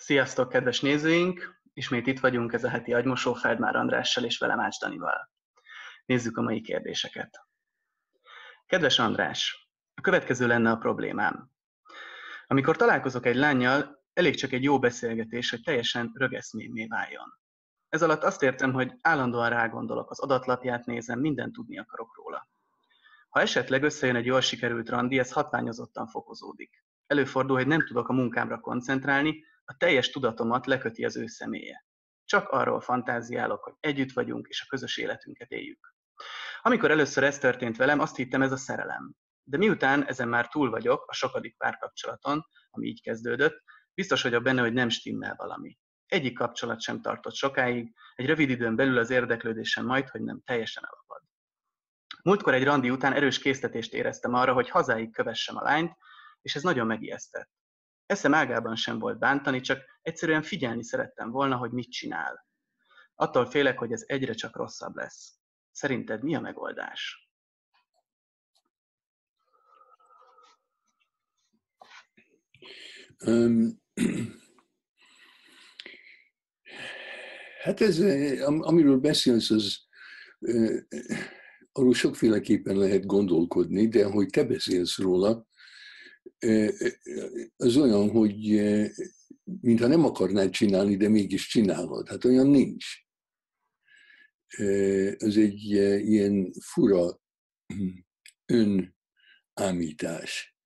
Sziasztok, kedves nézőink! Ismét itt vagyunk, ez a heti agymosó Feldmár Andrással és velem Ács Danival. Nézzük a mai kérdéseket. Kedves András, a következő lenne a problémám. Amikor találkozok egy lányjal, elég csak egy jó beszélgetés, hogy teljesen rögeszmémé váljon. Ez alatt azt értem, hogy állandóan rágondolok, az adatlapját nézem, mindent tudni akarok róla. Ha esetleg összejön egy jól sikerült randi, ez hatványozottan fokozódik. Előfordul, hogy nem tudok a munkámra koncentrálni, a teljes tudatomat leköti az ő személye. Csak arról fantáziálok, hogy együtt vagyunk, és a közös életünket éljük. Amikor először ez történt velem, azt hittem ez a szerelem. De miután ezen már túl vagyok, a sokadik párkapcsolaton, ami így kezdődött, biztos vagyok benne, hogy nem stimmel valami. Egyik kapcsolat sem tartott sokáig, egy rövid időn belül az érdeklődésem majd, hogy nem teljesen elapad. Múltkor egy randi után erős késztetést éreztem arra, hogy hazáig kövessem a lányt, és ez nagyon megijesztett. Eszem ágában sem volt bántani, csak egyszerűen figyelni szerettem volna, hogy mit csinál. Attól félek, hogy ez egyre csak rosszabb lesz. Szerinted mi a megoldás? Um, hát ez, amiről beszélsz, az arról sokféleképpen lehet gondolkodni, de hogy te beszélsz róla, az olyan, hogy mintha nem akarnád csinálni, de mégis csinálod. Hát olyan nincs. Ez egy ilyen fura önámítás.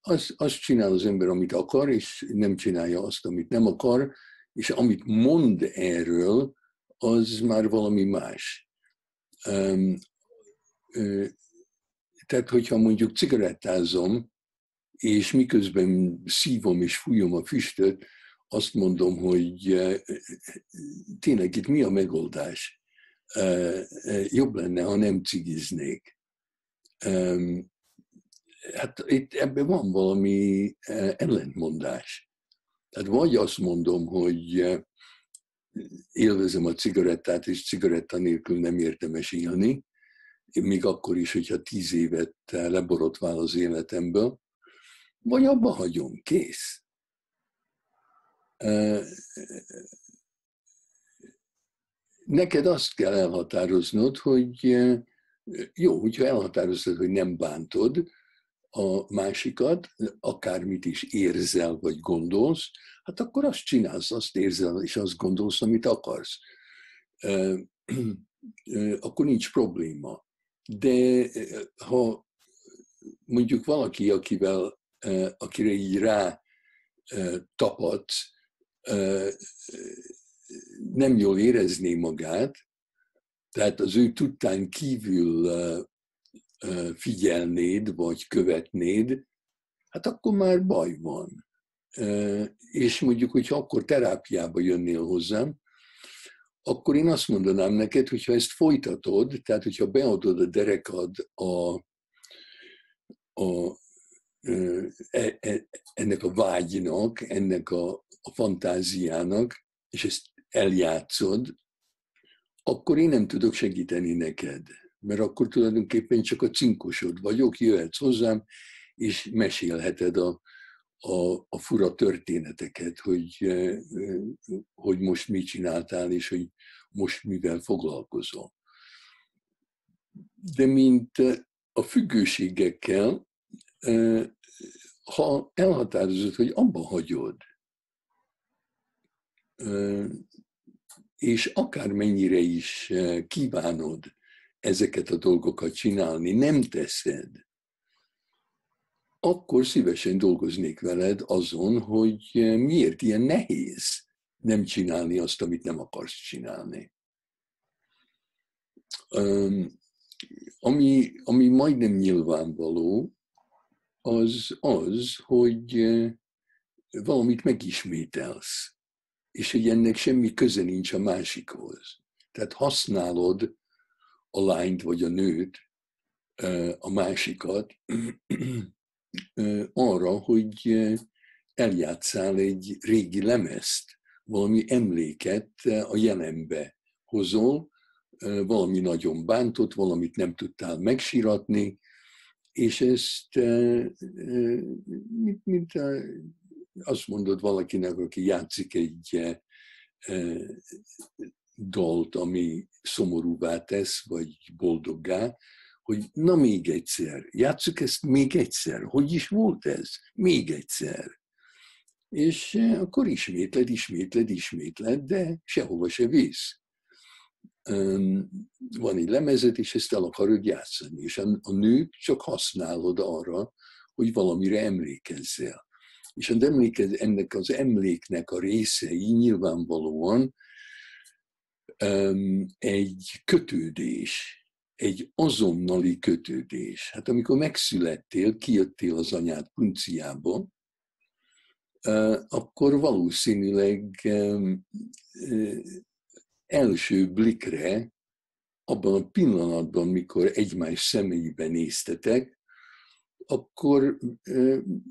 Az, csinál az ember, amit akar, és nem csinálja azt, amit nem akar, és amit mond erről, az már valami más. Tehát, hogyha mondjuk cigarettázom, és miközben szívom és fújom a füstöt, azt mondom, hogy eh, tényleg itt mi a megoldás? Eh, eh, jobb lenne, ha nem cigiznék. Hát itt ebben van valami ellentmondás. Tehát vagy azt mondom, hogy élvezem a cigarettát, és cigaretta nélkül nem érdemes élni, még akkor is, hogyha tíz évet leborotvál az életemből, vagy abba hagyom, kész. Neked azt kell elhatároznod, hogy jó, hogyha elhatározod, hogy nem bántod a másikat, akármit is érzel vagy gondolsz, hát akkor azt csinálsz, azt érzel és azt gondolsz, amit akarsz. Akkor nincs probléma. De ha mondjuk valaki, akivel akire így rá tapadsz, nem jól érezné magát, tehát az ő tudtán kívül figyelnéd, vagy követnéd, hát akkor már baj van. És mondjuk, hogyha akkor terápiába jönnél hozzám, akkor én azt mondanám neked, hogyha ezt folytatod, tehát hogyha beadod a derekad a, a ennek a vágynak, ennek a, a fantáziának, és ezt eljátszod, akkor én nem tudok segíteni neked. Mert akkor tulajdonképpen csak a cinkosod vagyok, jöhetsz hozzám, és mesélheted a, a, a fura történeteket, hogy, e, hogy most mit csináltál, és hogy most mivel foglalkozol. De mint a függőségekkel, ha elhatározod, hogy abba hagyod, és akármennyire is kívánod ezeket a dolgokat csinálni, nem teszed, akkor szívesen dolgoznék veled azon, hogy miért ilyen nehéz nem csinálni azt, amit nem akarsz csinálni. Ami, ami majdnem nyilvánvaló, az az, hogy valamit megismételsz, és hogy ennek semmi köze nincs a másikhoz. Tehát használod a lányt vagy a nőt, a másikat arra, hogy eljátszál egy régi lemezt, valami emléket a jelenbe hozol, valami nagyon bántott, valamit nem tudtál megsíratni, és ezt mint, mint azt mondod valakinek, aki játszik egy dalt, ami szomorúvá tesz, vagy boldoggá, hogy na még egyszer, játsszuk ezt még egyszer, hogy is volt ez? Még egyszer. És akkor ismétled, ismétled, ismétled, de sehova se visz. Van egy lemezet, és ezt el akarod játszani, és a nőt csak használod arra, hogy valamire emlékezzel. És az emlékez, ennek az emléknek a részei nyilvánvalóan um, egy kötődés, egy azonnali kötődés. Hát amikor megszülettél, kijöttél az anyád punciába, akkor valószínűleg első blikre, abban a pillanatban, mikor egymás személyben néztetek, akkor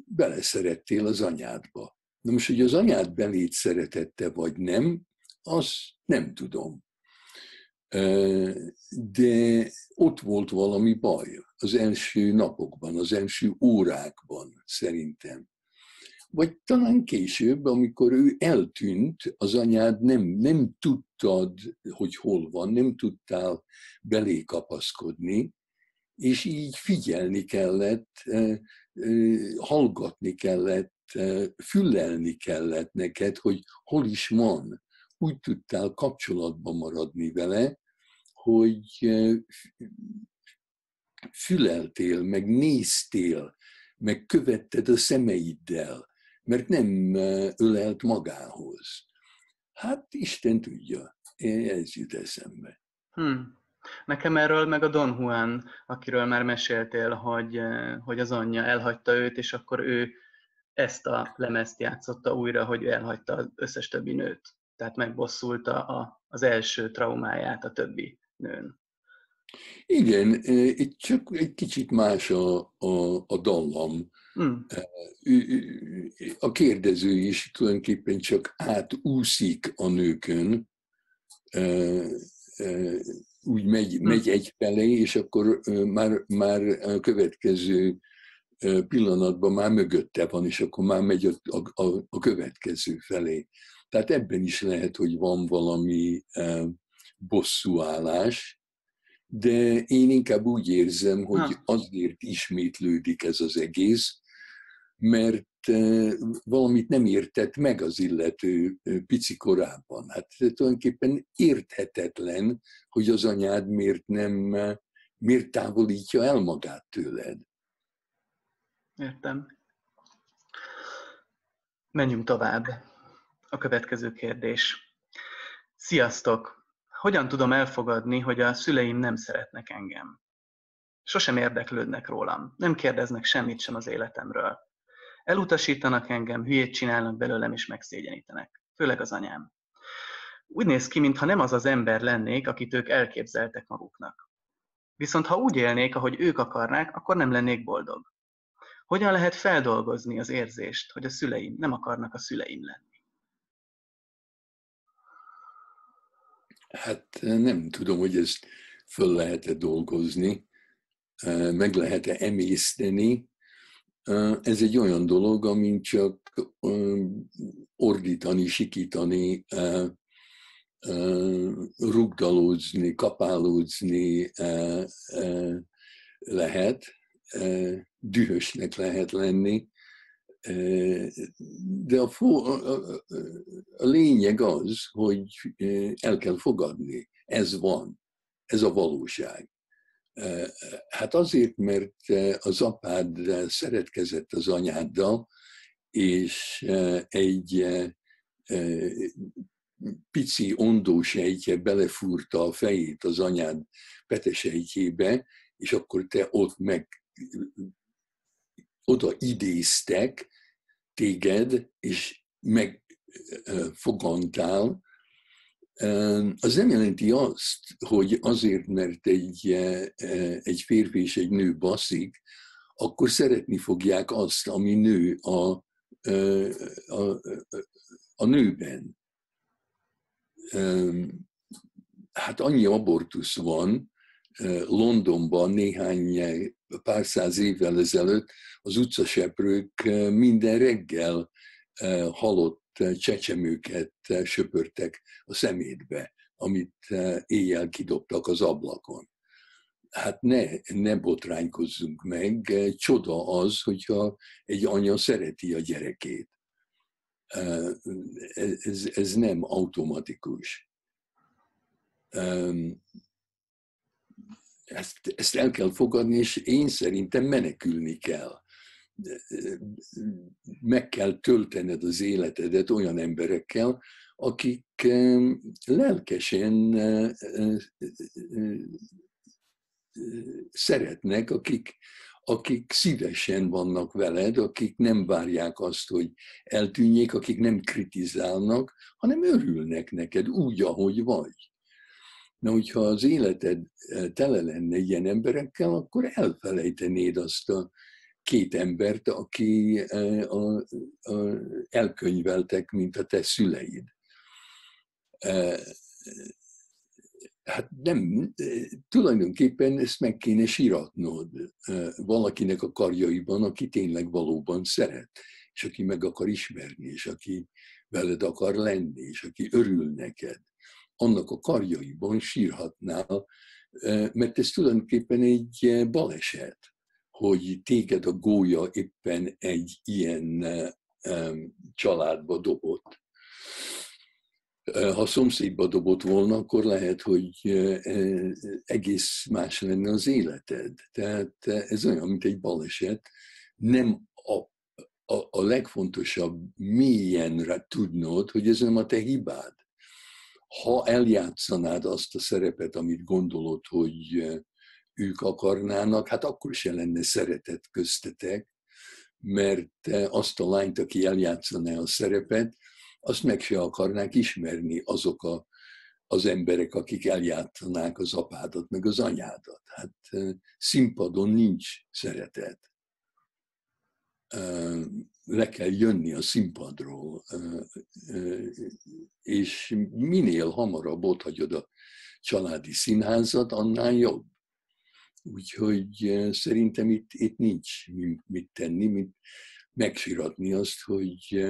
beleszerettél az anyádba. Na most, hogy az anyád belét szeretette, vagy nem, azt nem tudom. De ott volt valami baj az első napokban, az első órákban szerintem. Vagy talán később, amikor ő eltűnt, az anyád nem, nem tudtad, hogy hol van, nem tudtál belé kapaszkodni, és így figyelni kellett, hallgatni kellett, fülelni kellett neked, hogy hol is van. Úgy tudtál kapcsolatban maradni vele, hogy füleltél, meg néztél, meg követted a szemeiddel, mert nem ölelt magához. Hát Isten tudja, ez jut eszembe. Hmm. Nekem erről meg a Don Juan, akiről már meséltél, hogy, eh, hogy az anyja elhagyta őt, és akkor ő ezt a lemezt játszotta újra, hogy elhagyta az összes többi nőt. Tehát megbosszulta a, az első traumáját a többi nőn. Igen, itt csak egy kicsit más a, a, a dallam. Hmm. A kérdező is tulajdonképpen csak átúszik a nőkön, úgy megy, hm. megy egyfelé, és akkor már, már a következő pillanatban már mögötte van, és akkor már megy a, a, a következő felé. Tehát ebben is lehet, hogy van valami bosszúállás, de én inkább úgy érzem, hogy azért ismétlődik ez az egész, mert valamit nem értett meg az illető pici korában. Hát tulajdonképpen érthetetlen, hogy az anyád miért nem, miért távolítja el magát tőled. Értem. Menjünk tovább. A következő kérdés. Sziasztok! Hogyan tudom elfogadni, hogy a szüleim nem szeretnek engem? Sosem érdeklődnek rólam, nem kérdeznek semmit sem az életemről. Elutasítanak engem, hülyét csinálnak belőlem és megszégyenítenek. Főleg az anyám. Úgy néz ki, mintha nem az az ember lennék, akit ők elképzeltek maguknak. Viszont ha úgy élnék, ahogy ők akarnák, akkor nem lennék boldog. Hogyan lehet feldolgozni az érzést, hogy a szüleim nem akarnak a szüleim lenni? Hát nem tudom, hogy ezt föl lehet-e dolgozni, meg lehet-e emészteni, ez egy olyan dolog, amin csak ordítani, sikítani, rugdalózni, kapálódzni lehet, dühösnek lehet lenni, de a, a, a lényeg az, hogy el kell fogadni. Ez van, ez a valóság. Hát azért, mert az apád szeretkezett az anyáddal, és egy pici ondósejtje belefúrta a fejét az anyád petesejtjébe, és akkor te ott meg oda idéztek téged, és megfogantál, az nem jelenti azt, hogy azért, mert egy, egy férfi és egy nő baszik, akkor szeretni fogják azt, ami nő a, a, a nőben. Hát annyi abortusz van Londonban néhány pár száz évvel ezelőtt, az utcaseprők minden reggel halott csecsemőket söpörtek a szemétbe, amit éjjel kidobtak az ablakon. Hát ne, ne botránykozzunk meg, csoda az, hogyha egy anya szereti a gyerekét. Ez, ez nem automatikus. Ezt, ezt el kell fogadni, és én szerintem menekülni kell meg kell töltened az életedet olyan emberekkel, akik lelkesen szeretnek, akik, akik szívesen vannak veled, akik nem várják azt, hogy eltűnjék, akik nem kritizálnak, hanem örülnek neked úgy, ahogy vagy. Na, hogyha az életed tele lenne ilyen emberekkel, akkor elfelejtenéd azt a két embert, aki e, a, a, elkönyveltek, mint a te szüleid. E, hát nem, tulajdonképpen ezt meg kéne síratnod e, valakinek a karjaiban, aki tényleg valóban szeret, és aki meg akar ismerni, és aki veled akar lenni, és aki örül neked. Annak a karjaiban sírhatnál, mert ez tulajdonképpen egy baleset hogy téged a gólya éppen egy ilyen családba dobott. Ha szomszédba dobott volna, akkor lehet, hogy egész más lenne az életed. Tehát ez olyan, mint egy baleset. Nem a, a, a legfontosabb mélyenre tudnod, hogy ez nem a te hibád. Ha eljátszanád azt a szerepet, amit gondolod, hogy ők akarnának, hát akkor se lenne szeretet köztetek, mert azt a lányt, aki eljátszaná a szerepet, azt meg se akarnák ismerni azok a, az emberek, akik eljátszanák az apádat, meg az anyádat. Hát színpadon nincs szeretet. Le kell jönni a színpadról, és minél hamarabb ott hagyod a családi színházat, annál jobb. Úgyhogy szerintem itt, itt nincs mit tenni, mint megsiratni azt, hogy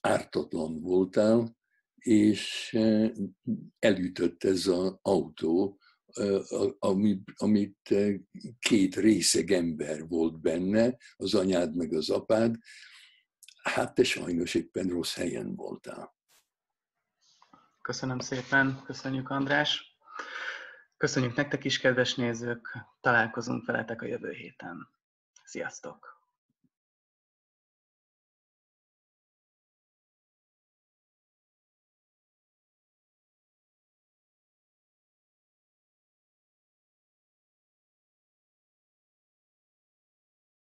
ártatlan voltál, és elütött ez az autó, amit, amit két részeg ember volt benne, az anyád meg az apád, hát te sajnos éppen rossz helyen voltál. Köszönöm szépen, köszönjük András. Köszönjük nektek is, kedves nézők, találkozunk veletek a jövő héten. Sziasztok!